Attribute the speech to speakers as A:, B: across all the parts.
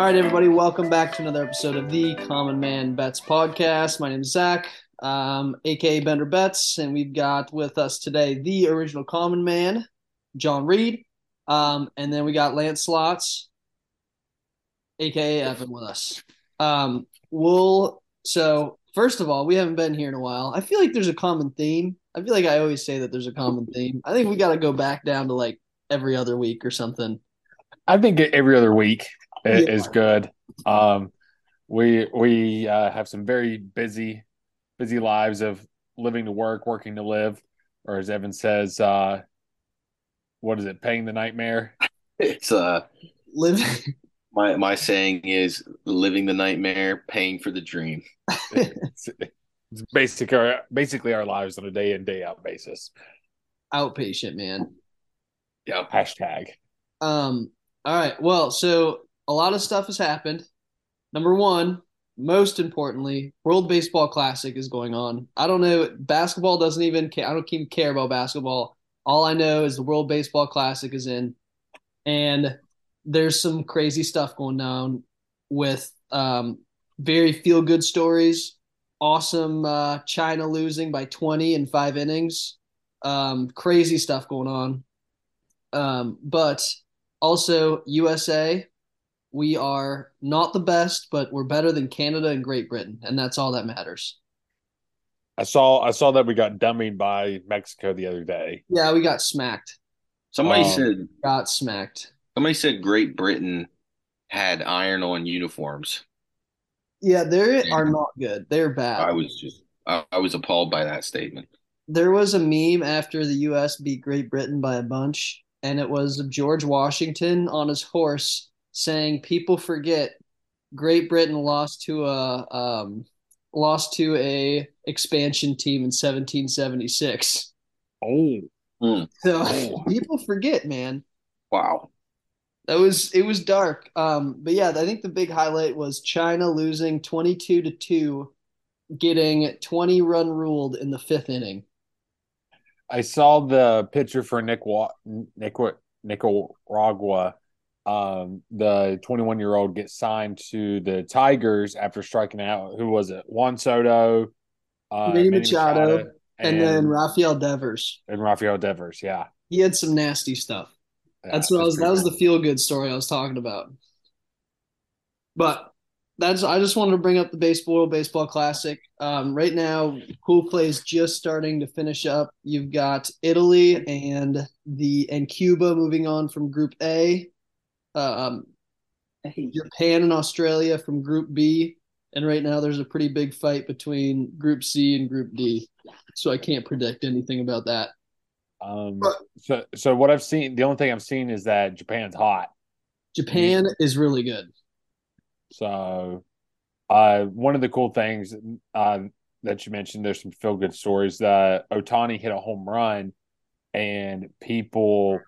A: All right, everybody, welcome back to another episode of the Common Man Bets podcast. My name is Zach, um, aka Bender Bets, and we've got with us today the original Common Man, John Reed, um, and then we got Lance Slots, aka Evan, with us. Um, we'll so first of all, we haven't been here in a while. I feel like there's a common theme. I feel like I always say that there's a common theme. I think we got to go back down to like every other week or something.
B: I think every other week is yeah. good. Um, we we uh, have some very busy busy lives of living to work, working to live, or as Evan says, uh, what is it? Paying the nightmare.
C: It's uh living. My my saying is living the nightmare, paying for the dream.
B: it's, it's basically our, basically our lives on a day in day out basis.
A: Outpatient man.
B: Yeah. Hashtag.
A: Um. All right. Well, so a lot of stuff has happened. Number one, most importantly, World Baseball Classic is going on. I don't know. Basketball doesn't even care. I don't even care about basketball. All I know is the World Baseball Classic is in, and there's some crazy stuff going down with um, very feel good stories. Awesome uh, China losing by 20 in five innings. Um, crazy stuff going on. Um, but also, USA we are not the best, but we're better than Canada and Great Britain, and that's all that matters.
B: I saw I saw that we got dummied by Mexico the other day.
A: Yeah, we got smacked.
C: Somebody um, said
A: got smacked.
C: Somebody said Great Britain had iron on uniforms.
A: Yeah, they are not good. They're bad.
C: I was just I, I was appalled by that statement.
A: There was a meme after the US beat Great Britain by a bunch, and it was of George Washington on his horse saying people forget Great Britain lost to a um, lost to a expansion team in 1776.
B: Oh,
A: mm. so oh. people forget, man.
C: Wow,
A: that was it was dark. Um, but yeah, I think the big highlight was China losing 22 to two, getting 20 run ruled in the fifth inning.
B: I saw the picture for Nick Wa- Nick Nicaragua um, the 21 year old gets signed to the Tigers after striking out. Who was it? Juan Soto,
A: uh, Manny, Machado, Machado and, and, then Rafael Devers.
B: And Rafael Devers, yeah.
A: He had some nasty stuff. Yeah, that's what I was. That was the feel good story I was talking about. But that's. I just wanted to bring up the baseball baseball classic. Um, right now, pool play is just starting to finish up. You've got Italy and the and Cuba moving on from Group A um, Japan and Australia from Group B, and right now there's a pretty big fight between Group C and Group D. So I can't predict anything about that.
B: Um, so so what I've seen, the only thing I've seen is that Japan's hot.
A: Japan is really good.
B: So, uh, one of the cool things uh, that you mentioned, there's some feel good stories. Uh, Otani hit a home run, and people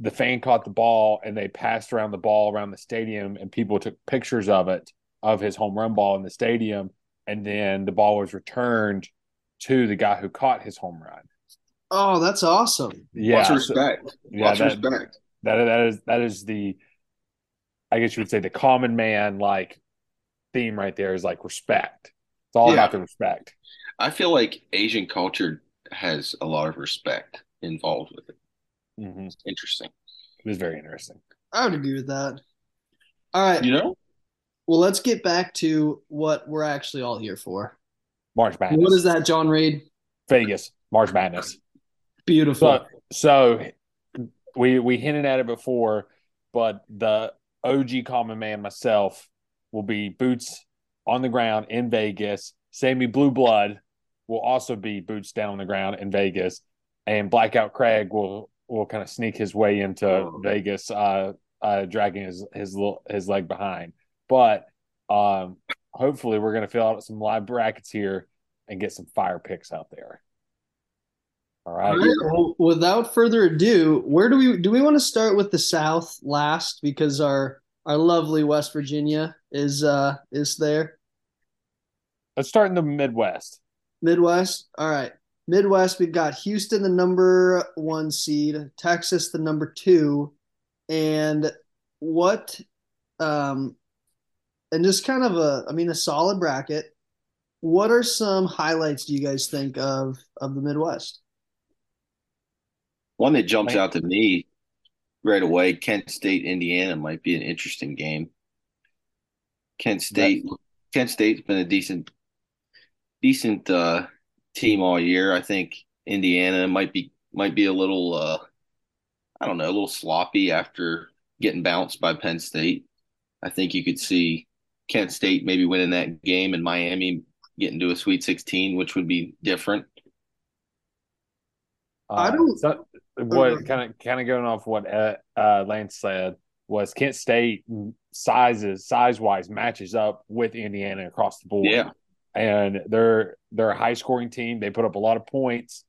B: the fan caught the ball and they passed around the ball around the stadium and people took pictures of it of his home run ball in the stadium and then the ball was returned to the guy who caught his home run.
A: Oh, that's awesome.
C: Yeah. Lots respect. yeah, Lots
B: that,
C: respect.
B: That, that is that is the I guess you would say the common man like theme right there is like respect. It's all yeah. about the respect.
C: I feel like Asian culture has a lot of respect involved with it. Mm-hmm. Interesting.
B: It was very interesting.
A: I would agree with that. All right.
C: You know?
A: Well, let's get back to what we're actually all here for.
B: March Madness.
A: What is that, John Reed?
B: Vegas, March Madness.
A: Beautiful.
B: So, so we we hinted at it before, but the OG common man myself will be boots on the ground in Vegas. Sammy Blue Blood will also be boots down on the ground in Vegas, and Blackout Craig will will kind of sneak his way into oh. Vegas, uh, uh, dragging his his little, his leg behind. But um, hopefully, we're going to fill out some live brackets here and get some fire picks out there. All right. All right.
A: Well, without further ado, where do we do we want to start with the South last because our our lovely West Virginia is uh is there.
B: Let's start in the Midwest.
A: Midwest. All right. Midwest, we've got Houston, the number one seed, Texas, the number two. And what um, and just kind of a, I mean, a solid bracket. What are some highlights do you guys think of of the Midwest?
C: One that jumps out to me right away, Kent State, Indiana might be an interesting game. Kent State, Kent State's been a decent, decent uh, team all year. I think Indiana might be might be a little, uh, I don't know, a little sloppy after getting bounced by Penn State. I think you could see Kent State maybe winning that game and Miami getting to a Sweet 16, which would be different.
B: Uh, I don't. So what kind of kind of going off what uh, uh, Lance said was Kent State sizes size wise matches up with Indiana across the board.
C: Yeah,
B: and they're they're a high scoring team. They put up a lot of points.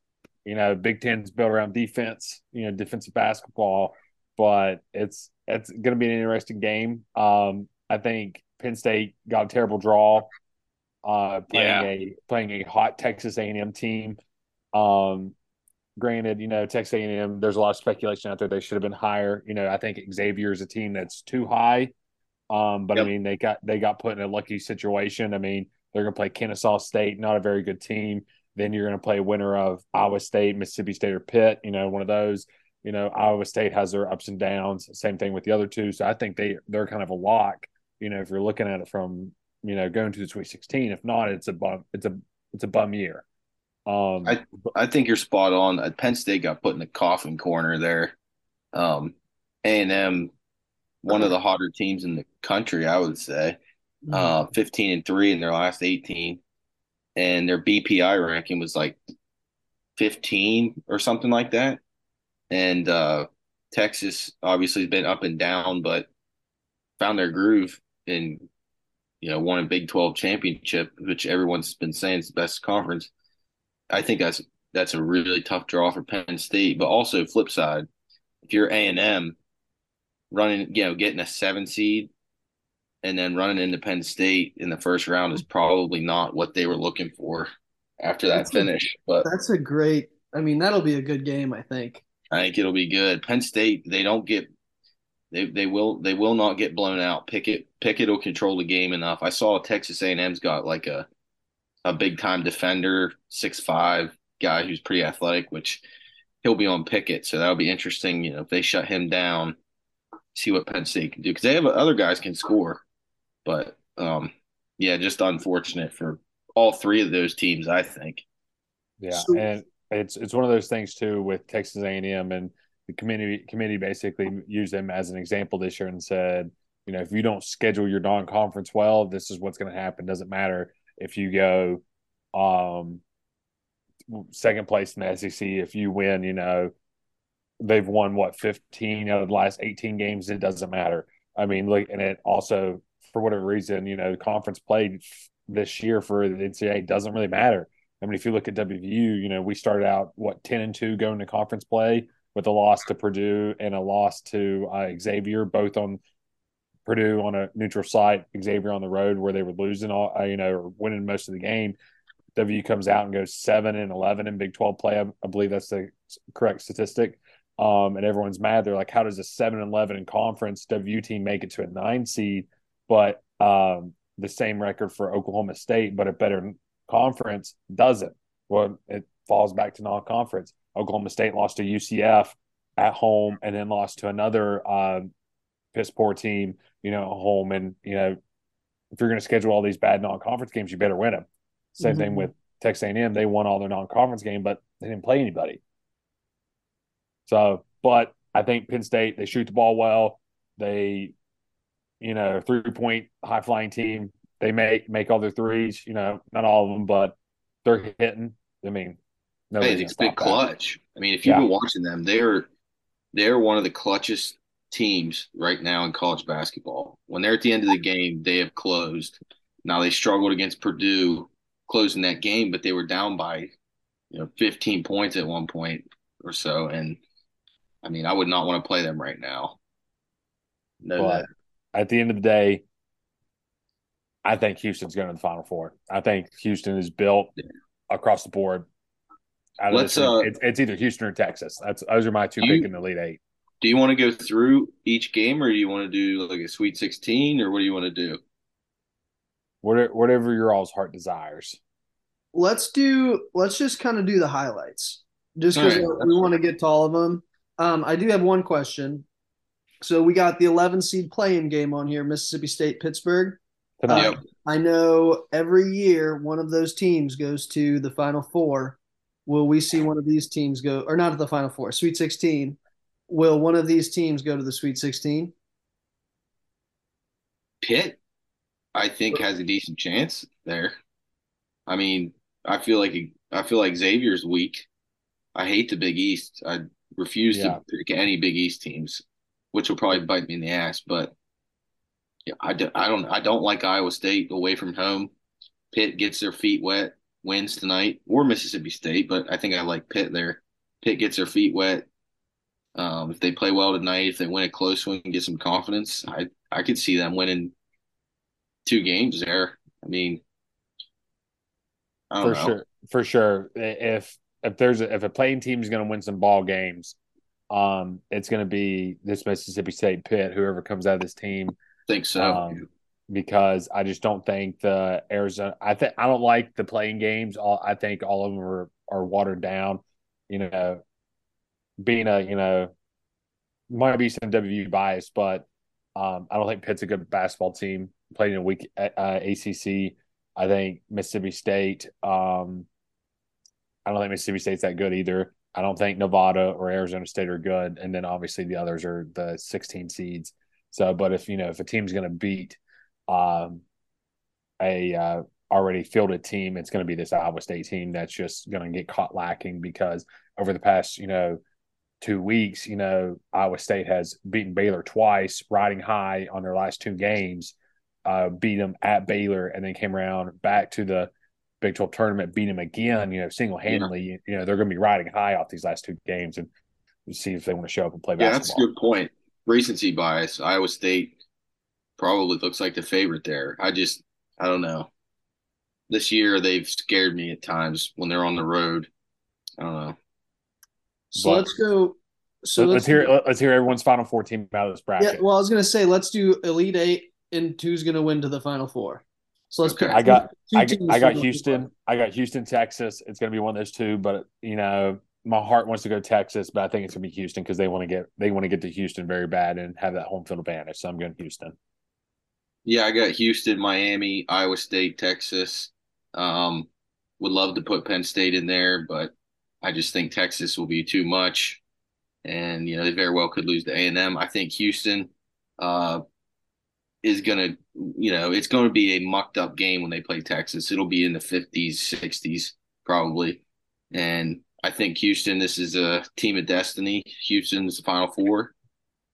B: You know, Big Ten's built around defense. You know, defensive basketball, but it's it's going to be an interesting game. Um, I think Penn State got a terrible draw, uh, playing yeah. a playing a hot Texas A&M team. Um, granted, you know Texas A&M. There's a lot of speculation out there they should have been higher. You know, I think Xavier is a team that's too high. Um, but yep. I mean, they got they got put in a lucky situation. I mean, they're going to play Kennesaw State, not a very good team. Then you're going to play winner of Iowa State, Mississippi State, or Pitt. You know, one of those. You know, Iowa State has their ups and downs. Same thing with the other two. So I think they they're kind of a lock you know, if you're looking at it from, you know, going to the Sweet 16. If not, it's a bum. It's a it's a bum year.
C: Um, I I think you're spot on. Uh, Penn State got put in the coffin corner there. Um, A and M, one of the hotter teams in the country, I would say. Mm-hmm. Uh, 15 and three in their last 18, and their BPI ranking was like 15 or something like that. And uh, Texas obviously has been up and down, but found their groove and you know won a Big Twelve championship, which everyone's been saying is the best conference. I think that's that's a really tough draw for Penn State. But also flip side, if you're A and M running, you know, getting a seven seed and then running into Penn State in the first round is probably not what they were looking for after that that's finish. A, but
A: that's a great. I mean, that'll be a good game. I think.
C: I think it'll be good. Penn State, they don't get they they will they will not get blown out. Pickett Pickett will control the game enough. I saw Texas A&M's got like a a big time defender, six five guy who's pretty athletic, which he'll be on Pickett. So that'll be interesting. You know, if they shut him down, see what Penn State can do because they have other guys can score. But um, yeah, just unfortunate for all three of those teams. I think.
B: Yeah, and it's it's one of those things too with Texas A&M and the committee committee basically used them as an example this year and said, you know, if you don't schedule your non-conference well, this is what's going to happen. Doesn't matter if you go um, second place in the SEC. If you win, you know, they've won what 15 out of the last 18 games. It doesn't matter. I mean, look, and it also for whatever reason, you know, conference played this year for the NCAA doesn't really matter. I mean, if you look at WVU, you know, we started out what 10 and 2 going to conference play with a loss to Purdue and a loss to uh, Xavier, both on Purdue on a neutral site, Xavier on the road where they were losing all, uh, you know, winning most of the game. W comes out and goes seven and eleven in Big Twelve play. I, I believe that's the correct statistic. Um, and everyone's mad. They're like, how does a seven and eleven in conference W team make it to a nine seed, but um, the same record for Oklahoma State, but a better conference doesn't? Well, it falls back to non-conference. Oklahoma State lost to UCF at home and then lost to another uh, piss poor team, you know, at home. And, you know, if you're going to schedule all these bad non-conference games, you better win them. Same mm-hmm. thing with Texas A&M. They won all their non-conference game, but they didn't play anybody. So, but I think Penn State, they shoot the ball well. They, you know, three point high flying team. They make make all their threes. You know, not all of them, but they're hitting. I mean,
C: Hey, it's big clutch. I mean, if you've yeah. been watching them, they're they're one of the clutchest teams right now in college basketball. When they're at the end of the game, they have closed. Now they struggled against Purdue closing that game, but they were down by you know 15 points at one point or so. And I mean, I would not want to play them right now.
B: No, but at the end of the day, I think Houston's going to the Final Four. I think Houston is built across the board Let's. Uh, it's, it's, either Houston or Texas. That's those are my two pick in the Elite Eight.
C: Do you want to go through each game, or do you want to do like a Sweet Sixteen, or what do you want to do?
B: Whatever, whatever your all's heart desires.
A: Let's do. Let's just kind of do the highlights, just because
C: right.
A: we want to get to all of them. Um, I do have one question. So we got the 11 seed playing game on here, Mississippi State, Pittsburgh.
B: Tonight.
C: Yep.
A: I know every year one of those teams goes to the Final Four. Will we see one of these teams go, or not the Final Four, Sweet 16? Will one of these teams go to the Sweet 16?
C: Pitt, I think, has a decent chance there. I mean, I feel like I feel like Xavier's weak. I hate the Big East. I refuse
B: Yeah.
C: to pick any Big East teams, which will probably bite me in the ass. But yeah, I, do, I don't I don't like Iowa State away from home. Pitt gets their feet wet, wins tonight, or Mississippi State. But I think I like Pitt there. Pitt gets their feet wet. Um, if they play well tonight, if they win a close one and get some confidence, I I could see them winning two games there. I mean, I don't
B: for
C: know.
B: sure, for sure. If if there's a, if a playing team is going to win some ball games, um, it's going to be this Mississippi State Pitt, whoever comes out of this team, I
C: think so.
B: um, because I just don't think the Arizona. I think I don't like the playing games. All I think all of them are are watered down. You know, being a you know might be some WU bias, but um, I don't think Pitt's a good basketball team. Playing in a weak uh, ACC, I think Mississippi State. Um, I don't think Mississippi State's that good either. I don't think Nevada or Arizona State are good, and then obviously the others are the 16 seeds. So, but if you know if a team's going to beat um, a uh, already fielded team, it's going to be this Iowa State team that's just going to get caught lacking because over the past you know two weeks, you know Iowa State has beaten Baylor twice, riding high on their last two games, uh, beat them at Baylor, and then came around back to the Big 12 tournament, beat them again, you know, single handedly. You, you know, they're going to be riding high off these last two games and see if they want to show up and play
C: Yeah, that's a good point. Recency bias. Iowa State probably looks like the favorite there. I just, I don't know. This year they've scared me at times when they're on the road. I don't know.
A: So
B: But-
A: let's go. So
B: let's,
A: let's,
B: hear let- let's hear everyone's final four team out of this bracket.
A: Yeah, well, I was gonna say let's do Elite Eight and who's gonna win to the Final Four. So let's
C: Okay.
A: pick.
B: I got I, I got Houston. I got Houston, Texas. It's going to be one of those two, but you know, my heart wants to go Texas, but I think it's going to be Houston because they want to get they want to get to Houston very bad and have that home field advantage. So I'm going to Houston.
C: Yeah, I got Houston, Miami, Iowa State, Texas. Um, would love to put Penn State in there, but I just think Texas will be too much, and you know they very well could lose to A and M. I think Houston uh, is gonna, you know, it's going to be a mucked up game when they play Texas. It'll be in the fifties, sixties probably, and I think Houston. This is a team of destiny. Houston's the Final Four,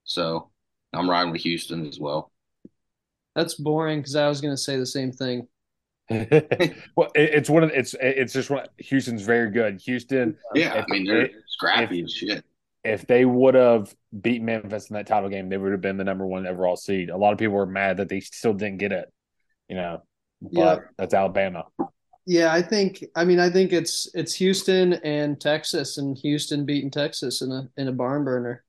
C: so I'm riding with Houston as well.
A: That's boring because I was gonna say the same thing.
B: well, it, it's one of it's it's just one. Houston's very good. Houston,
C: Yeah,
B: If-
C: I mean they're
B: if-
C: scrappy as shit.
B: If they would have beat Memphis in that title game, they would have been the number one overall seed. A lot of people were mad that they still didn't get it. You know, but
A: Yeah.
B: that's Alabama.
A: Yeah, I think. I mean, I think it's it's Houston and Texas, and Houston beating Texas in a in a barn burner.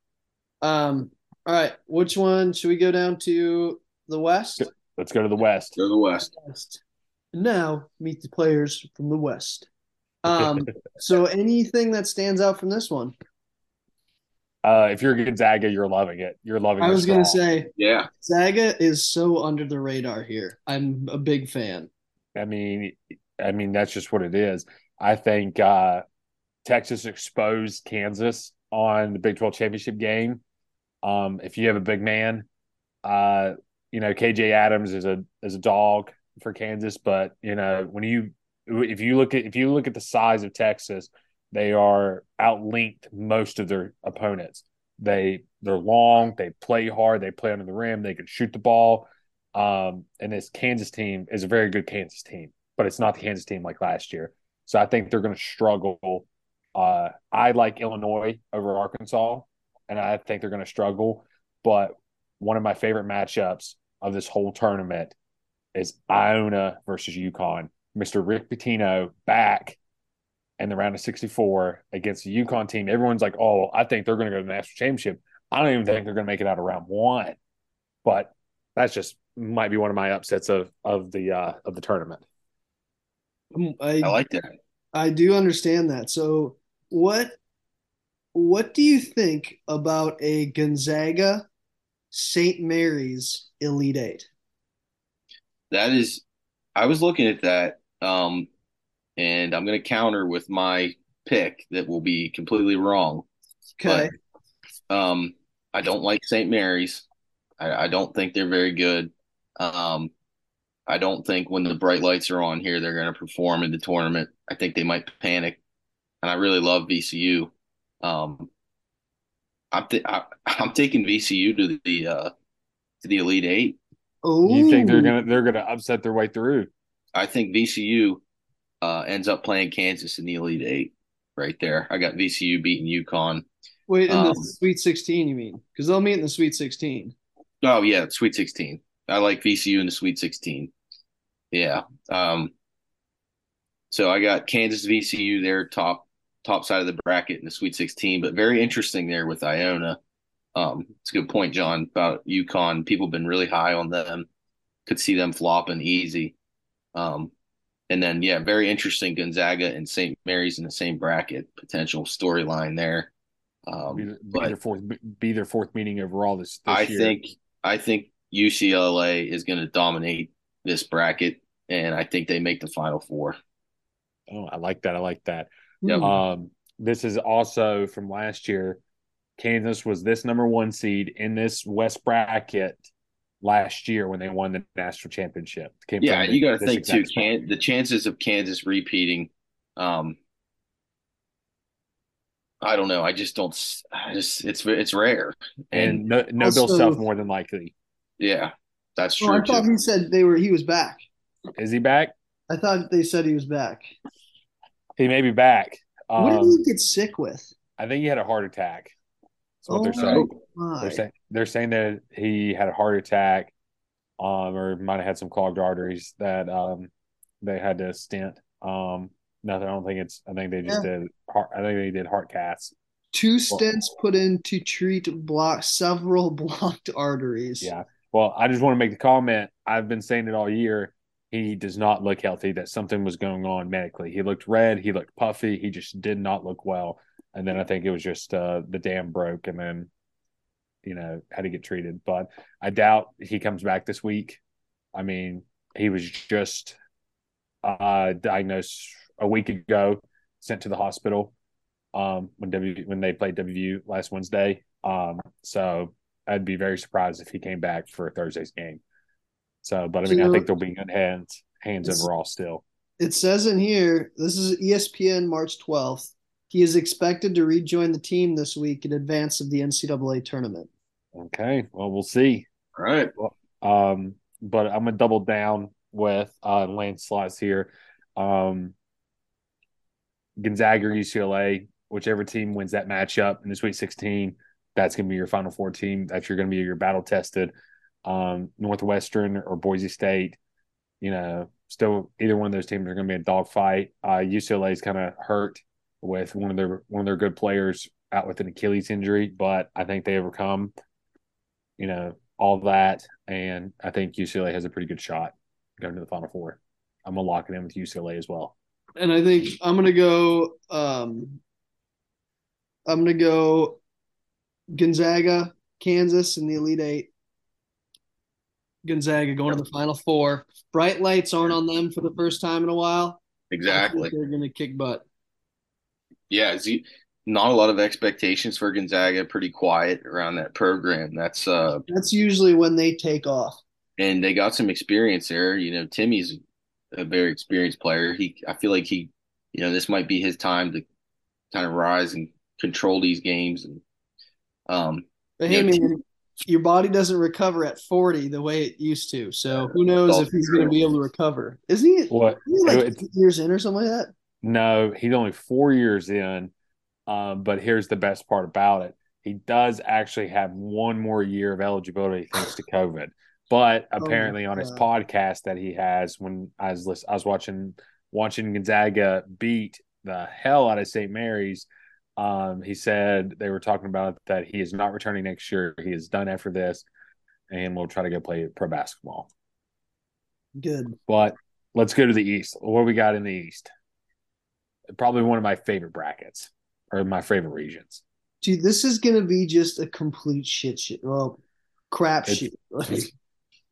A: Um. All right, which one should we go down to the West?
B: Let's go to the West.
C: Go to the West.
A: West. Now meet the players from the West. Um. so anything that stands out from this one?
B: Uh, if you're Gonzaga, you're loving it. You're loving.
A: It.
B: I
A: was gonna
B: draw.
A: say
C: Yeah,
A: Zaga is so under the radar here. I'm a big fan.
B: I mean, I mean that's just what it is. I think uh, Texas exposed Kansas on the Big Twelve championship game. Um, if you have a big man, uh, you know KJ Adams is a is a dog for Kansas, but you know when you if you look at if you look at the size of Texas, they are outlinked most of their opponents. They they're long, they play hard, they play under the rim, they can shoot the ball. Um, and this Kansas team is a very good Kansas team, but it's not the Kansas team like last year. So I think they're going to struggle. Uh, I like Illinois over Arkansas, and I think they're going to struggle. But one of my favorite matchups of this whole tournament is Iona versus UConn. Mr. Rick Pitino back in the round of 64 against the UConn team. Everyone's like, oh, I think they're going to go to the national championship. I don't even think they're going to make it out of round one, but that's just might be one of my upsets of of the uh, of the tournament.
A: Um, I,
C: I like that.
A: I do understand that. So what what do you think about a Gonzaga St. Mary's Elite Eight?
C: That is, I was looking at that, um, and I'm going to counter with my pick that will be completely wrong.
A: Okay.
C: But, um, I don't like St. Mary's. I, I don't think they're very good. Um, I don't think when the bright lights are on here, they're going to perform in the tournament. I think they might panic. And I really love VCU. Um, I'm th- I, am taking VCU to the uh, to the Elite Eight.
A: Oh,
B: You think they're gonna they're gonna upset their way through?
C: I think VCU uh, ends up playing Kansas in the Elite Eight. Right there, I got VCU beating UConn.
A: Wait, in the
C: um,
A: Sweet 16, you mean? Because they'll meet in the Sweet 16.
C: Oh yeah, Sweet Sixteen. I like VCU in the Sweet Sixteen. Yeah. Um, so I got Kansas VCU there, top top side of the bracket in the Sweet Sixteen, but very interesting there with Iona. Um, it's a good point, John, about UConn. People have been really high on them. Could see them flopping easy. Um, and then yeah, very interesting Gonzaga and St. Mary's in the same bracket. Potential storyline there. Um,
B: Be, be
C: but
B: their fourth be their fourth meeting overall this, this
C: I
B: year.
C: think I think UCLA is going to dominate this bracket, and I think they make the Final Four.
B: Oh, I like that. I like that.
C: Yep.
A: Hmm.
B: Um, this is also from last year. Kansas was this number one seed in this West bracket last year when they won the national championship. Came
C: Yeah,
B: from
C: you got to think too. Can the chances of Kansas repeating? Um, I don't know. I just don't. s- I just it's it's rare, and,
B: and no, no Bill
A: Also-
B: Self more than likely.
C: yeah, that's
A: Oh,
C: true
A: I thought
C: too.
A: he said they were he was back.
B: Is he back?
A: I thought they said he was back.
B: He may be back.
A: what did
B: Um,
A: he get sick with?
B: I think he had a heart attack. That's what they're
A: Oh,
B: saying.
A: my.
B: They're saying they're saying that he had a heart attack, um, or might have had some clogged arteries that um they had to stent. Um, nothing. I don't think it's. I think they just did. Heart, I think they did heart casts.
A: Two stents put in to treat block several blocked arteries.
B: Yeah. Well, I just want to make the comment. I've been saying it all year. He does not look healthy. That something was going on medically. He looked red. He looked puffy. He just did not look well. And then I think it was just uh, the dam broke, and then you know had to get treated. But I doubt he comes back this week. I mean, he was just uh, diagnosed a week ago, sent to the hospital um, when W when they played WVU last Wednesday. Um, so I'd be very surprised if he came back for Thursday's game. So, but I mean, I think they'll be good hands hands overall still.
A: It says in here, this is ESPN March 12th. He is expected to rejoin the team this week in advance of the NCAA tournament.
B: Okay, well, we'll see.
C: All right.
B: Um, but I'm gonna double down with uh, slots here. Um, Gonzaga or UCLA, whichever team wins that matchup in the Sweet 16, that's gonna be your Final Four team. That's you're gonna be your battle tested. Um, Northwestern or Boise State, you know, still either one of those teams are gonna be a dogfight. Uh, UCLA is kind of hurt with one of their one of their good players out with an Achilles injury, but I think they overcome, you know, all that, and I think UCLA has a pretty good shot going to the Final Four. I'm gonna lock it in with UCLA as well.
A: And I think I'm gonna go um I'm gonna go Gonzaga, Kansas in the Elite Eight. Gonzaga going to the Final Four. Bright lights aren't on them for the first time in a while.
C: Exactly.
A: they're gonna kick butt.
C: Yeah. It's, not a lot of expectations for Gonzaga. Pretty quiet around that program. That's uh,
A: That's usually when they take off.
C: and they got some experience there. You know, Timmy's a very experienced player. He, I feel like he, you know, this might be his time to kind of rise and control these games. And um,
A: But
C: Yeah,
A: hey, man, your body doesn't recover at 40 the way it used to. So who knows if he's going to be able to recover? Isn't he,
B: What?
A: isn't he like
B: It's-
A: years in or something like that?
B: No, he's only four years in. Um, but here's the best part about it: he does actually have one more year of eligibility thanks to COVID. But
A: Oh
B: apparently, on his podcast that he has, when I was I was watching watching Gonzaga beat the hell out of St. Mary's, Um, he said they were talking about that he is not returning next year. He is done after this, and we'll try to go play pro basketball.
A: Good.
B: But let's go to the East. What we got in the East? Probably one of my favorite brackets or my favorite regions.
A: Dude, this is gonna be just a complete shit shit. Well, crap
B: It's-
A: shit.
B: It's,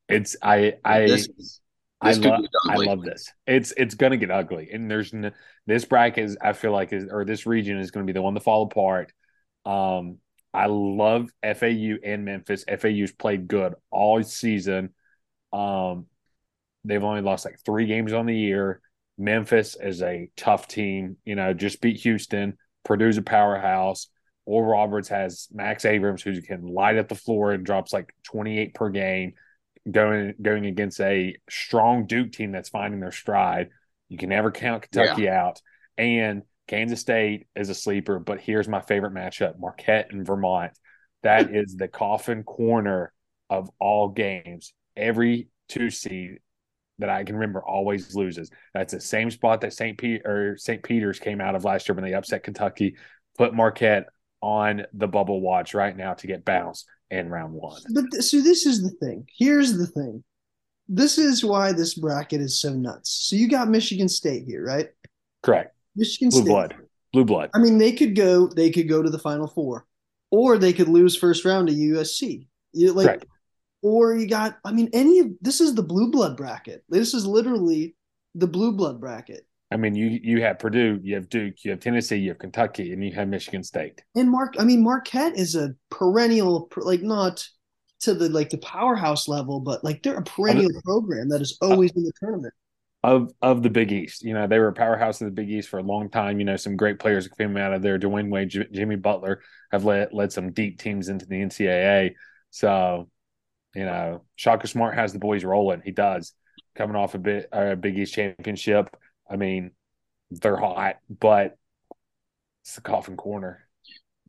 B: it's I I
C: This,
B: I
C: this could
B: love I love this. It's it's gonna get ugly, and there's n- this bracket is I feel like is or this region is gonna be the one to fall apart. Um, I love FAU and Memphis. FAU's played good all season. Um, they've only lost like three games on the year. Memphis is a tough team. You know, just beat Houston. Purdue's a powerhouse. Oral Roberts has Max Abmas, who can light up the floor and drops like 28 per game, going going against a strong Duke team that's finding their stride. You can never count Kentucky out. And Kansas State is a sleeper, but here's my favorite matchup: Marquette and Vermont. That is the coffin corner of all games. Every two seed that I can remember always loses. That's the same spot that St. Peter or St. Peter's came out of last year when they upset Kentucky. Put Marquette on the bubble watch right now to get bounced in round one.
A: But th- so this is the thing. Here's the thing. This is why this bracket is so nuts. So you got Michigan State here, right?
B: Correct.
A: Michigan
B: Blue
A: State.
B: blood. Blue blood.
A: I mean, they could go. They could go to the Final Four, or they could lose first round to USC. You like,
B: Correct.
A: Or you got. I mean, any of this is the blue blood bracket. This is literally the blue blood bracket.
B: I mean, you you have Purdue, you have Duke, you have Tennessee, you have Kentucky, and you have Michigan State.
A: And Mark, I mean, Marquette is a perennial, like not to the like the powerhouse level, but like they're a perennial program that is always in the tournament.
B: of of the Big East. You know, they were a powerhouse of the Big East for a long time. You know, some great players came out of there. Dwyane Wade, J- Jimmy Butler have led led some deep teams into the NCAA. So, you know, Shaka Smart has the boys rolling. He does coming off a bit a Big East championship. I mean, they're hot, but it's the coffin corner.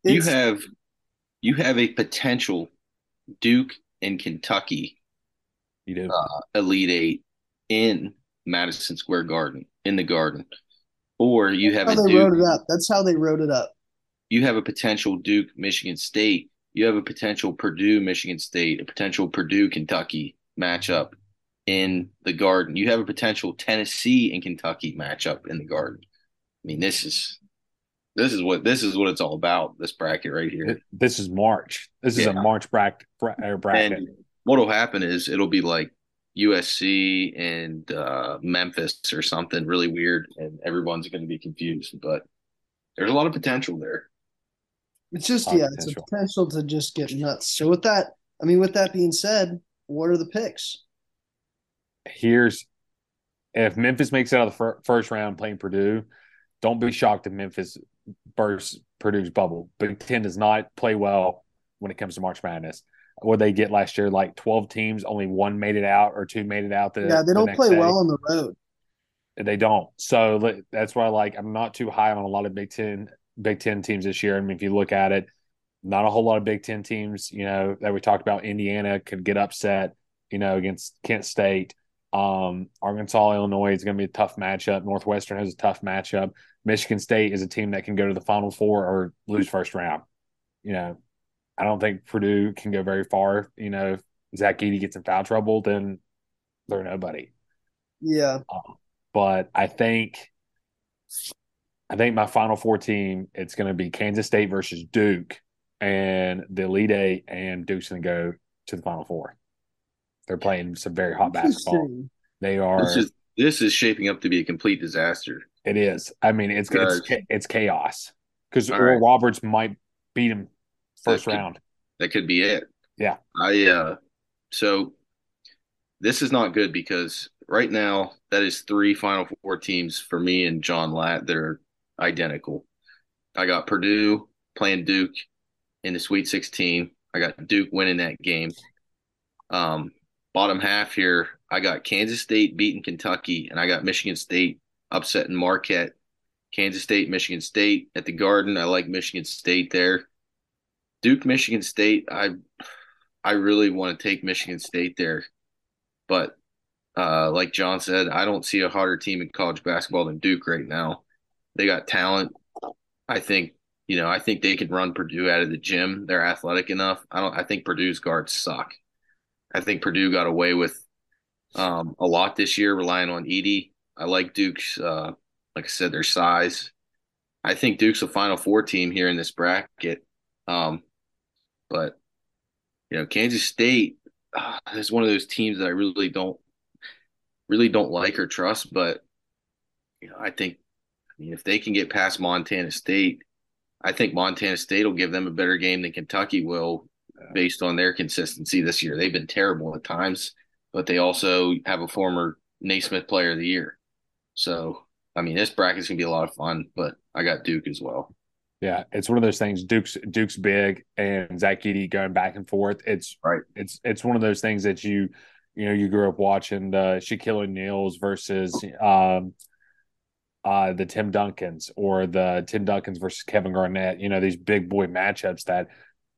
C: You
A: It's-
C: have you have a potential Duke and Kentucky
B: You do.
C: uh, Elite Eight in Madison Square Garden in the Garden, or you have
A: how
C: a
A: they wrote it up. That's how they wrote it up.
C: You have a potential Duke Michigan State. You have a potential Purdue Michigan State, a potential Purdue Kentucky matchup in the Garden. You have a potential Tennessee and Kentucky matchup in the Garden. I mean, this is this is what this is what it's all about. This bracket right here.
B: this is March. This is a March bracket. bracket.
C: And what'll happen is it'll be like USC and uh, Memphis or something really weird, and everyone's going to be confused. But there's a lot of potential there.
A: It's just yeah, it's a
B: potential.
A: potential to just get nuts. So with that, I mean, with that being said, what are the picks?
B: here's if Memphis makes it out of the fir- first round playing Purdue, don't be shocked if Memphis bursts Purdue's bubble. Big Ten does not play well when it comes to March Madness. What they get last year, like twelve teams, only one made it out or two made it out. The,
A: yeah, they don't
B: next
A: play
B: day.
A: well on the road.
B: They don't. So that's why, like, I'm not too high on a lot of Big Ten Big Ten teams this year. I mean, if you look at it, not a whole lot of Big Ten teams. You know that we talked about. Indiana could get upset. You know, against Kent State. Um, Arkansas, Illinois is going to be a tough matchup. Northwestern has a tough matchup. Michigan State is a team that can go to the Final Four or lose first round. You know, I don't think Purdue can go very far. You know, if Zach Edey gets in foul trouble, then they're nobody
A: Yeah,
B: but I think I think my final four team it's going to be Kansas State versus Duke and the Elite Eight, and Duke's going to go to the Final Four. They're playing some very hot basketball. They are.
C: This is this is shaping up to be a complete disaster.
B: it is. I mean, it's it's it's chaos because
C: All
B: Oral
C: right.
B: Roberts might beat him first
C: That could-
B: round.
C: That could be it.
B: Yeah.
C: I uh so this is not good because right now that is three final four teams for me and John Latt that are identical. I got Purdue playing Duke in the Sweet 16. I got Duke winning that game. Um bottom half here, I got Kansas State beating Kentucky and I got Michigan State upsetting Marquette. Kansas State, Michigan State at the Garden. I like Michigan State there. Duke, Michigan State. I I really want to take Michigan State there, but uh, like John said, I don't see a harder team in college basketball than Duke right now. They got talent. I think you know, I think they could run Purdue out of the gym. They're athletic enough. I don't. I think Purdue's guards suck. I think Purdue got away with um, a lot this year, relying on Edey. I like Duke's. Uh, like I said, their size. I think Duke's a Final Four team here in this bracket. Um, but you know, Kansas State uh, is one of those teams that I really don't really don't like or trust. But you know, I think I mean if they can get past Montana State, I think Montana State will give them a better game than Kentucky will, based on their consistency this year. They've been terrible at times, but they also have a former Naismith Player of the Year. So I mean, this bracket's gonna be a lot of fun. But I got Duke as well.
B: Yeah, it's one of those things. Duke's Duke's big, and Zach Edey going back and forth. It's
C: right.
B: It's it's one of those things that you you know you grew up watching the Shaquille O'Neal's versus um, uh, the Tim Duncans or the Tim Duncans versus Kevin Garnett. You know these big boy matchups that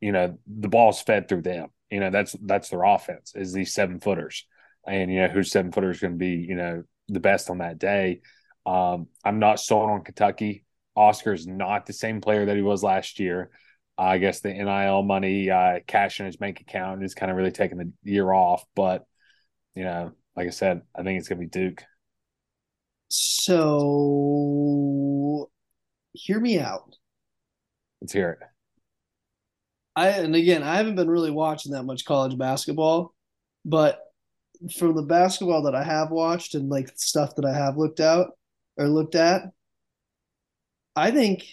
B: you know the ball's fed through them. You know that's that's their offense is these seven footers, and you know whose seven footer is going to be you know the best on that day. Um, I'm not sold on Kentucky. Oscar's not the same player that he was last year. Uh, I guess the NIL money uh, cash in his bank account is kind of really taking the year off. But, you know, like I said, I think it's going to be Duke.
A: So, hear me out.
B: Let's hear it.
A: I and again, I haven't been really watching that much college basketball, but from the basketball that I have watched and like stuff that I have looked out or looked at, I think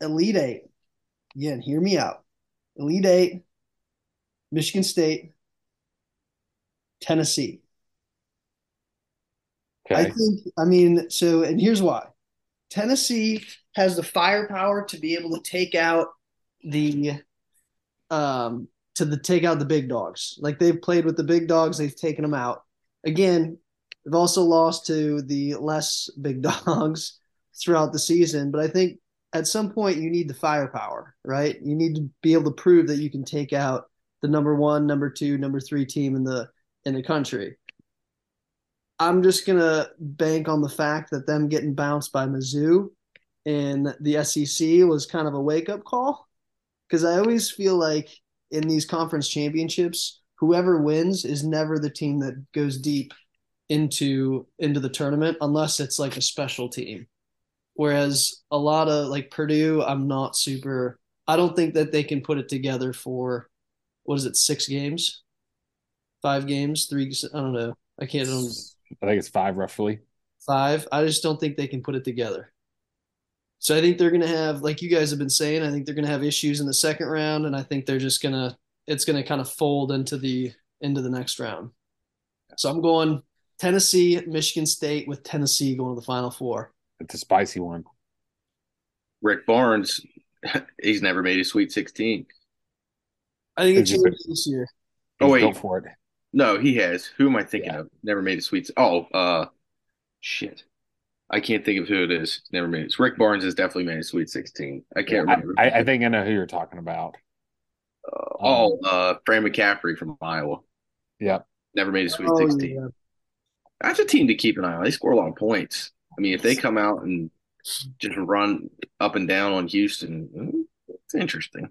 A: Elite Eight. Again, hear me out. Elite Eight, Michigan State, Tennessee. Okay. I think. I mean, so and here's why. Tennessee has the firepower to be able to take out the um to the take out the big dogs. Like they've played with the big dogs, they've taken them out. Again, they've also lost to the less big dogs throughout the season. But I think at some point you need the firepower, right? You need to be able to prove that you can take out the number one, number two, number three team in the in the country. I'm just gonna bank on the fact that them getting bounced by Mizzou in the SEC was kind of a wake up call because I always feel like in these conference championships, whoever wins is never the team that goes deep into into the tournament unless it's like a special team. Whereas a lot of like Purdue, I'm not super. I don't think that they can put it together for what is it, six games, five games, three. I don't know. I can't. I,
B: I think it's five roughly.
A: Five. I just don't think they can put it together. So I think they're going to have, like you guys have been saying, I think they're going to have issues in the second round, and I think they're just going to, it's going to kind of fold into the into the next round. So I'm going Tennessee, Michigan State, with Tennessee going to the Final Four.
B: It's a spicy one.
C: Rick Barnes, he's never made a Sweet 16.
A: I think it changed this year.
C: Oh wait,
B: go for it.
C: No, he has. Who am I thinking yeah. of? Never made a Sweet. Oh, uh, shit. I can't think of who it is. Never made it. Rick Barnes has definitely made a Sweet 16. I can't yeah, remember.
B: I, I, think I know who you're talking about.
C: Uh, oh, uh, Fran McCaffery from Iowa.
B: Yeah.
C: Never made a Sweet oh, 16. Yeah. That's a team to keep an eye on. They score a lot of points. I mean, if they come out and just run up and down on Houston, mm, it's interesting.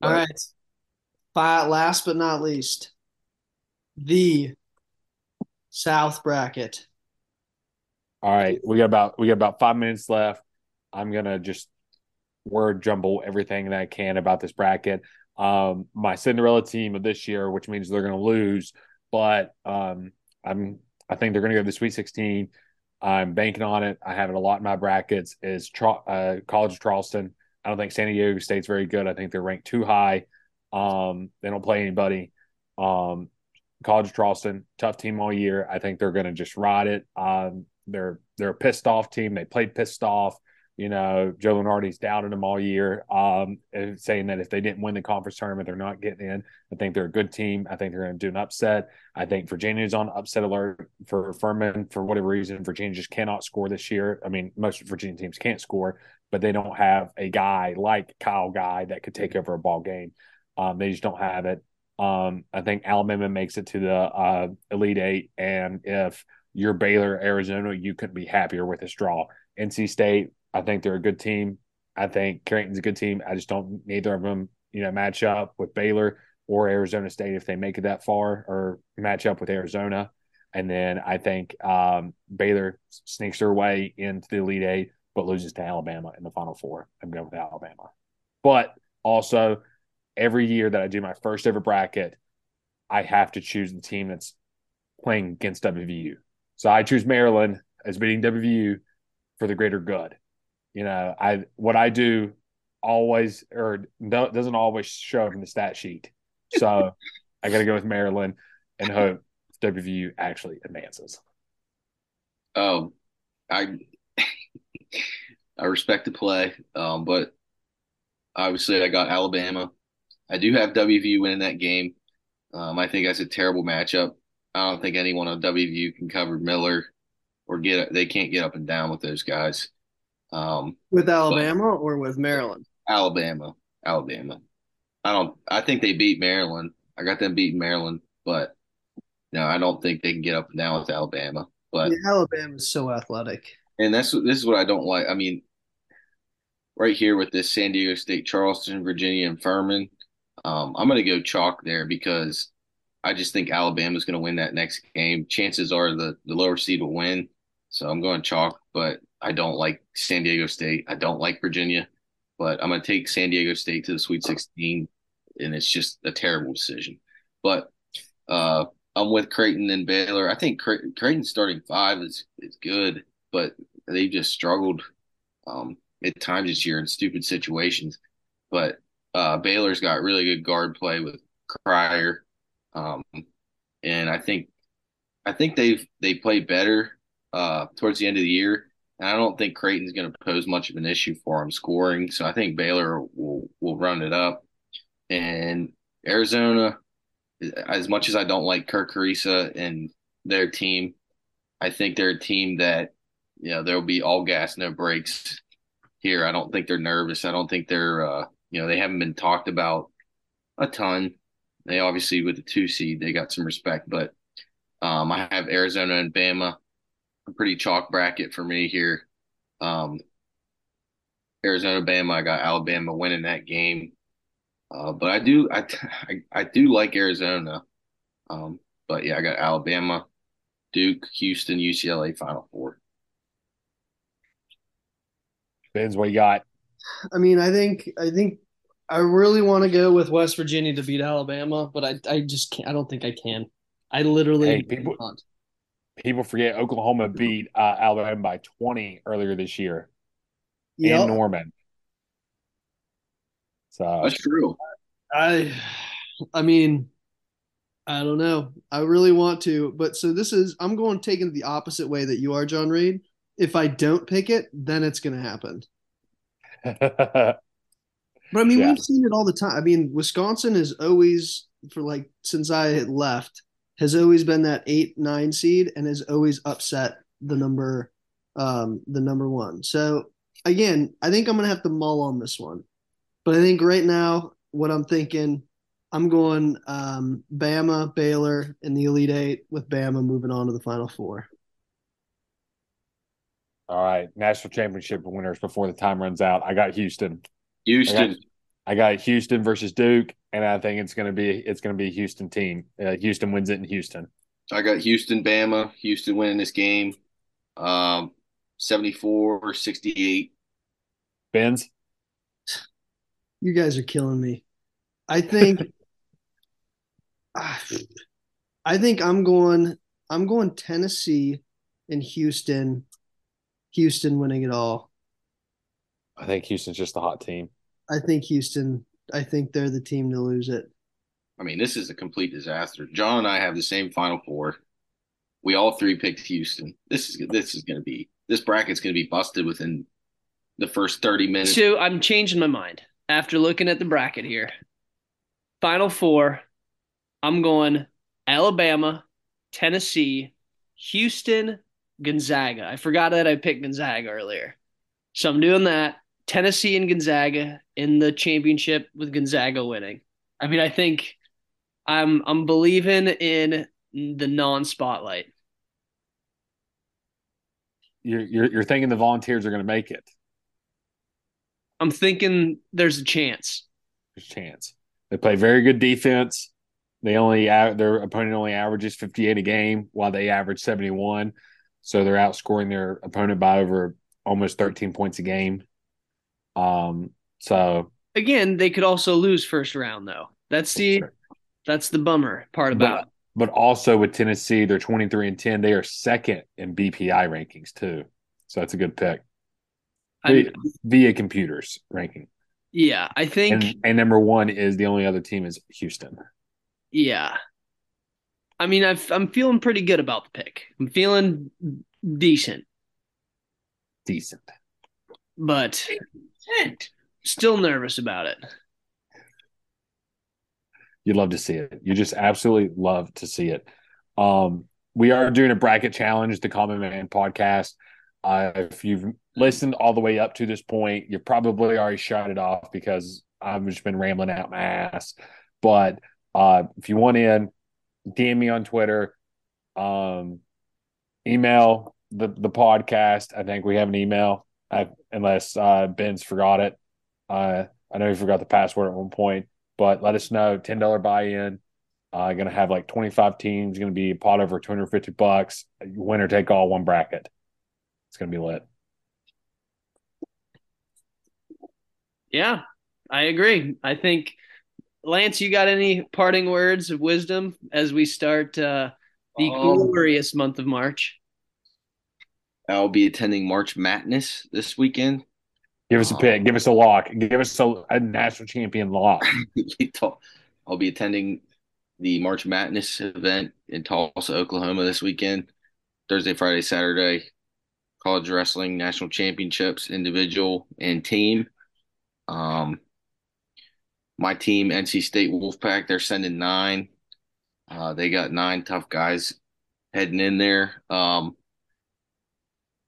A: But, All right. But last but not least, the South bracket.
B: All right, we got about we got about five minutes left. I'm gonna just word jumble everything that I can about this bracket. Um, my Cinderella team of this year, which means they're gonna lose, but um, I'm I think they're gonna go to the Sweet 16. I'm banking on it. I have it a lot in my brackets. Is uh, College of Charleston. I don't think San Diego State's very good. I think they're ranked too high. Um, they don't play anybody. Um, College Charleston, tough team all year. I think they're going to just ride it. Um, they're they're a pissed off team. They played pissed off. You know, Joe Lunardi's doubted them all year, um, saying that if they didn't win the conference tournament, they're not getting in. I think they're a good team. I think they're going to do an upset. I think Virginia's on upset alert for Furman for whatever reason. Virginia just cannot score this year. I mean, most Virginia teams can't score, but they don't have a guy like Kyle Guy that could take over a ball game. Um, they just don't have it. Um, I think Alabama makes it to the uh, Elite Eight, and if you're Baylor, Arizona, you couldn't be happier with this draw. NC State, I think they're a good team. I think Creighton's a good team. I just don't neither of them, you know, match up with Baylor or Arizona State if they make it that far or match up with Arizona. And then I think um, Baylor sneaks their way into the Elite Eight, but loses to Alabama in the Final Four. I'm going with Alabama. But also, every year that I do my first ever bracket, I have to choose the team that's playing against WVU. So I choose Maryland as beating WVU for the greater good. You know, I what I do always or doesn't always show up in the stat sheet. So I got to go with Maryland and hope WVU actually advances.
C: Um, I I respect the play, um, but obviously I got Alabama. I do have WVU winning that game. Um, I think that's a terrible matchup. I don't think anyone on WVU can cover Miller or get they can't get up and down with those guys. Um,
A: with Alabama or with Maryland?
C: Alabama, Alabama. I don't. I think they beat Maryland. I got them beating Maryland, but no, I don't think they can get up and down with Alabama. But
A: yeah, Alabama is so athletic,
C: and that's this is what I don't like. I mean, right here with this San Diego State, Charleston, Virginia, and Furman, um, I'm going to go chalk there because I just think Alabama's going to win that next game. Chances are the the lower seed will win, so I'm going chalk. But I don't like San Diego State. I don't like Virginia, but I'm going to take San Diego State to the Sweet 16, and it's just a terrible decision. But uh, I'm with Creighton and Baylor. I think Creighton starting five is is good, but they've just struggled um, at times this year in stupid situations. But uh, Baylor's got really good guard play with Cryer, um, and I think I think they've they play better uh, towards the end of the year. And I don't think Creighton's going to pose much of an issue for them scoring. So I think Baylor will will run it up. And Arizona, as much as I don't like Kerr Kriisa and their team, I think they're a team that you know there'll be all gas, no brakes here. I don't think they're nervous. I don't think they're uh, you know they haven't been talked about a ton. They obviously with the two seed they got some respect, but um, I have Arizona and Bama a pretty chalk bracket for me here. Um, Arizona, Bama. I got Alabama winning that game, uh, but I do I, I, I do like Arizona. Um, but yeah, I got Alabama, Duke, Houston, UCLA Final Four.
B: Depends what you got.
A: I mean, I think I think I really want to go with West Virginia to beat Alabama, but I I just can't. I don't think I can. I literally
B: hey, people, can't people forget Oklahoma beat uh, Alabama by 20 earlier this year yep. in Norman.
C: So that's true.
A: I, I mean, I don't know. I really want to, but so this is. I'm going taking it the opposite way that you are, John Reed. If I don't pick it, then it's going to happen. But I mean, yeah. we've seen it all the time. I mean, Wisconsin is always for like since I left has always been that eight nine seed and has always upset the number um the number one. So again, I think I'm gonna have to mull on this one. But I think right now, what I'm thinking, I'm going um, Bama, Baylor in the Elite Eight with Bama moving on to the Final Four.
B: All right, national championship winners before the time runs out. I got Houston.
C: Houston.
B: I got Houston versus Duke, and I think it's going to be it's going to be a Houston team. Uh, Houston wins it in Houston.
C: I got Houston, Bama. Houston winning this game, um, 74 68.
B: Benz?
A: You guys are killing me. I think I think I'm going I'm going Tennessee and Houston. Houston winning it all.
B: I think Houston's just a hot team.
A: I think Houston. I think they're the team to lose it.
C: I mean, this is a complete disaster. John and I have the same Final Four. We all three picked Houston. This is this is going to be this bracket's going to be busted within the first thirty minutes.
D: So I'm changing my mind after looking at the bracket here. Final Four. I'm going Alabama, Tennessee, Houston, Gonzaga. I forgot that I picked Gonzaga earlier. So I'm doing that. Tennessee and Gonzaga in the championship with Gonzaga winning. I mean, I think I'm I'm believing in the non-spotlight.
B: You're you're, you're thinking the Volunteers are going to make it.
D: I'm thinking there's a chance.
B: There's a chance. They play very good defense. They only their opponent only averages 58 a game, while they average 71. So they're outscoring their opponent by over almost 13 points a game. Um, so
D: again, they could also lose first round though. That's the sure. that's the bummer part about
B: but, it. But also with Tennessee, they're 23 and 10. They are second in BPI rankings too. So that's a good pick. Via, I, via computers ranking.
D: Yeah, I think
B: and, and number one is the only other team is Houston.
D: Yeah. I mean, i am feeling pretty good about the pick. I'm feeling decent.
B: Decent.
D: But still nervous about it.
B: You'd love to see it. You just absolutely love to see it. Um, we are doing a bracket challenge, the Common Man podcast. Uh, if you've listened all the way up to this point, you probably already shut it off because I've just been rambling out my ass. But uh, if you want in, DM me on Twitter, um, email the the podcast. I think we have an email, I, unless uh, Ben's forgot it. Uh, I know he forgot the password at one point, but let us know. Ten dollar buy in. Uh, going to have like twenty five teams. Going to be a pot over two hundred fifty bucks. Winner take all, one bracket. It's going to be lit.
D: Yeah, I agree. I think Lance, you got any parting words of wisdom as we start uh, the um, glorious month of March?
C: I'll be attending March Madness this weekend.
B: Give us a pick. Give us a lock. Give us a, a national champion lock.
C: I'll be attending the March Madness event in Tulsa, Oklahoma this weekend. Thursday, Friday, Saturday. College wrestling national championships, individual and team. Um, my team, NC State Wolfpack, they're sending nine. Uh, they got nine tough guys heading in there. Um,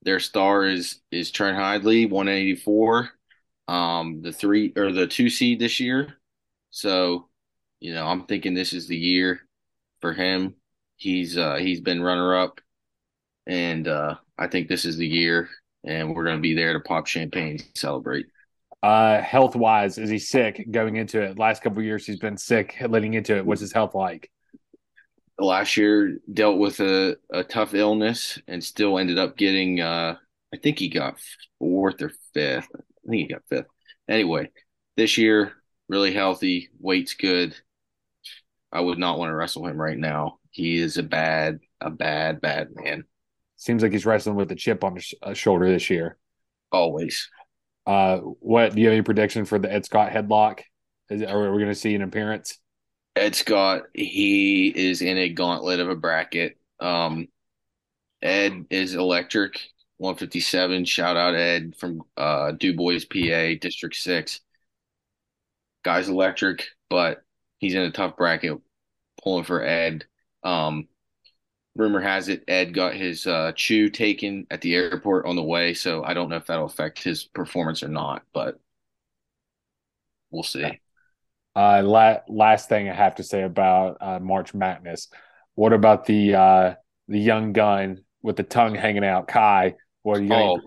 C: their star is is Trent Hidlay, 184. Um, the three or the two seed this year. So, you know, I'm thinking this is the year for him. He's uh he's been runner up and uh I think this is the year and we're gonna be there to pop champagne celebrate.
B: Uh health wise, is he sick going into it? Last couple years he's been sick leading into it. What's his health like?
C: last year dealt with a, a tough illness and still ended up getting uh I think he got fourth or fifth. I think he got fifth. Anyway, this year really healthy, weight's good. I would not want to wrestle him right now. He is a bad, a bad, bad man.
B: Seems like he's wrestling with a chip on his uh, shoulder this year.
C: Always.
B: Uh, what do you have any prediction for the Ed Scott headlock? Is, are we going to see an appearance?
C: Ed Scott, he is in a gauntlet of a bracket. Um, Ed is electric, 157. Shout out Ed from uh, DuBois, PA, District 6. Guy's electric, but he's in a tough bracket pulling for Ed. Um, rumor has it Ed got his uh, chew taken at the airport on the way, so I don't know if that'll affect his performance or not, but we'll see.
B: Uh, la- last thing I have to say about uh, March Madness. What about the uh, the young gun with the tongue hanging out, Kai? What are you? Oh.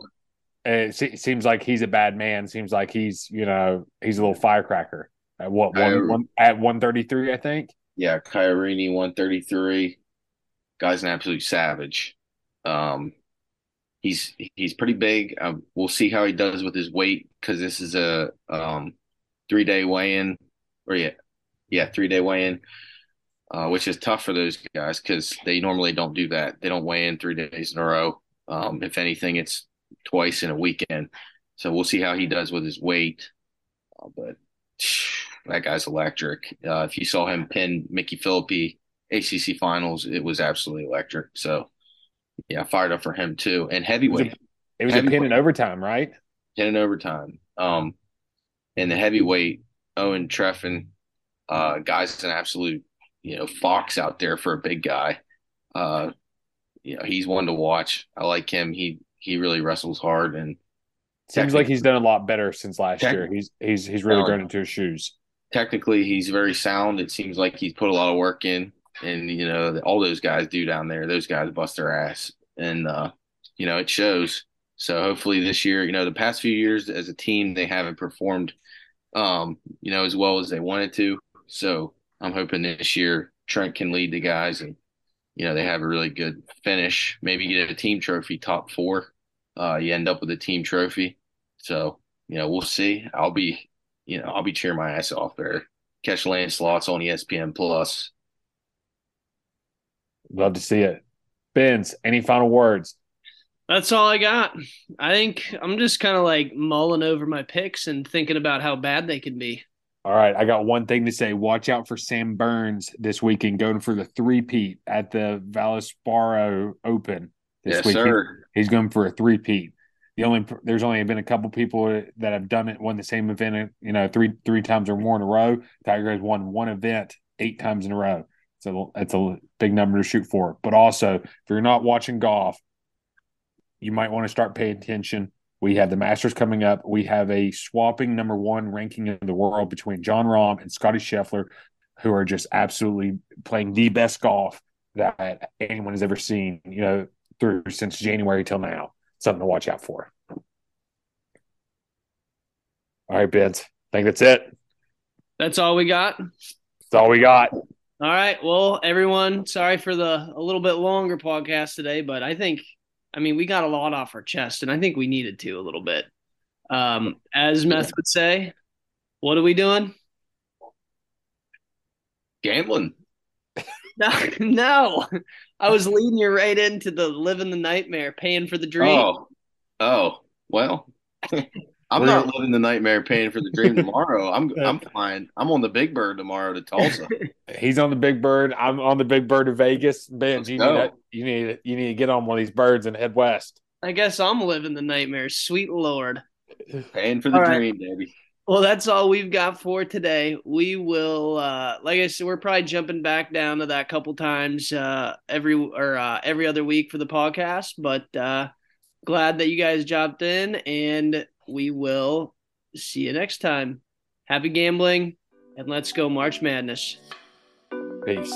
B: It seems like he's a bad man. Seems like he's you know he's a little firecracker. At what one, one at one thirty three, I think.
C: Yeah, Kai Orine one thirty three. Guy's an absolute savage. Um, he's he's pretty big. Um, we'll see how he does with his weight because this is a um, three day weigh in or yeah, yeah, three day weigh in, uh, which is tough for those guys because they normally don't do that. They don't weigh in three days in a row. Um, if anything, it's twice in a weekend. So we'll see how he does with his weight. Uh, but that guy's electric. Uh, if you saw him pin Micky Phillippi ACC finals, it was absolutely electric. So yeah, fired up for him too. And heavyweight.
B: It was a, it was a pin in overtime, right?
C: Pin in overtime. Um, and the heavyweight, Owen Trephan. Uh, guy's an absolute, you know, fox out there for a big guy. Uh, you know, he's one to watch. I like him. He he really wrestles hard and
B: seems like he's done a lot better since last tech- year. He's he's he's really grown into his shoes.
C: Technically, he's very sound. It seems like he's put a lot of work in, and you know, all those guys do down there. Those guys bust their ass, and uh, you know, it shows. So hopefully this year, you know, the past few years as a team, they haven't performed, um, you know, as well as they wanted to. So I'm hoping this year Trent can lead the guys and, you know, they have a really good finish. Maybe get a team trophy, top four. Uh, you end up with a team trophy. So, you know, we'll see. I'll be, you know, I'll be cheering my ass off there. Catch Lancelot's on ESPN Plus.
B: Love to see it. Benz, any final words?
A: That's all I got. I think I'm just kind of like mulling over my picks and thinking about how bad they could be.
B: All right, I got one thing to say. Watch out for Sam Burns this weekend, going for the three-peat at the Valspar Open this
C: yes,
B: weekend.
C: sir.
B: He's going for a three-peat. The only there's only been a couple people that have done it, won the same event, you know, three three times or more in a row. Tiger has won one event eight times in a row. So it's a big number to shoot for. But also, if you're not watching golf, you might want to start paying attention. We have the Masters coming up. We have a swapping number one ranking in the world between Jon Rahm and Scottie Scheffler, who are just absolutely playing the best golf that anyone has ever seen, you know, through since January till now. Something to watch out for. All right, Benz. I think that's it.
A: That's all we got.
B: That's all we got.
A: All right. Well, everyone, sorry for the a little bit longer podcast today, but I think I mean, we got a lot off our chest, and I think we needed to a little bit. Um, as Meth would say, what are we doing?
C: Gambling.
A: No, no. I was leading you right into the living the nightmare, paying for the dream.
C: Oh, oh, well. I'm not living the nightmare paying for the dream tomorrow. I'm I'm flying. I'm on the Big Bird tomorrow to Tulsa.
B: He's on the Big Bird. I'm on the Big Bird to Vegas. Ben, you need to, you need you need to get on one of these birds and head west.
A: I guess I'm living the nightmare. Sweet Lord.
C: Paying for the
A: All right.
C: dream, baby.
A: Well, that's all we've got for today. We will, uh, like I said, we're probably jumping back down to that couple times uh, every or uh, every other week for the podcast. But uh, glad that you guys jumped in, and we will see you next time. Happy gambling, and let's go March Madness.
B: Peace.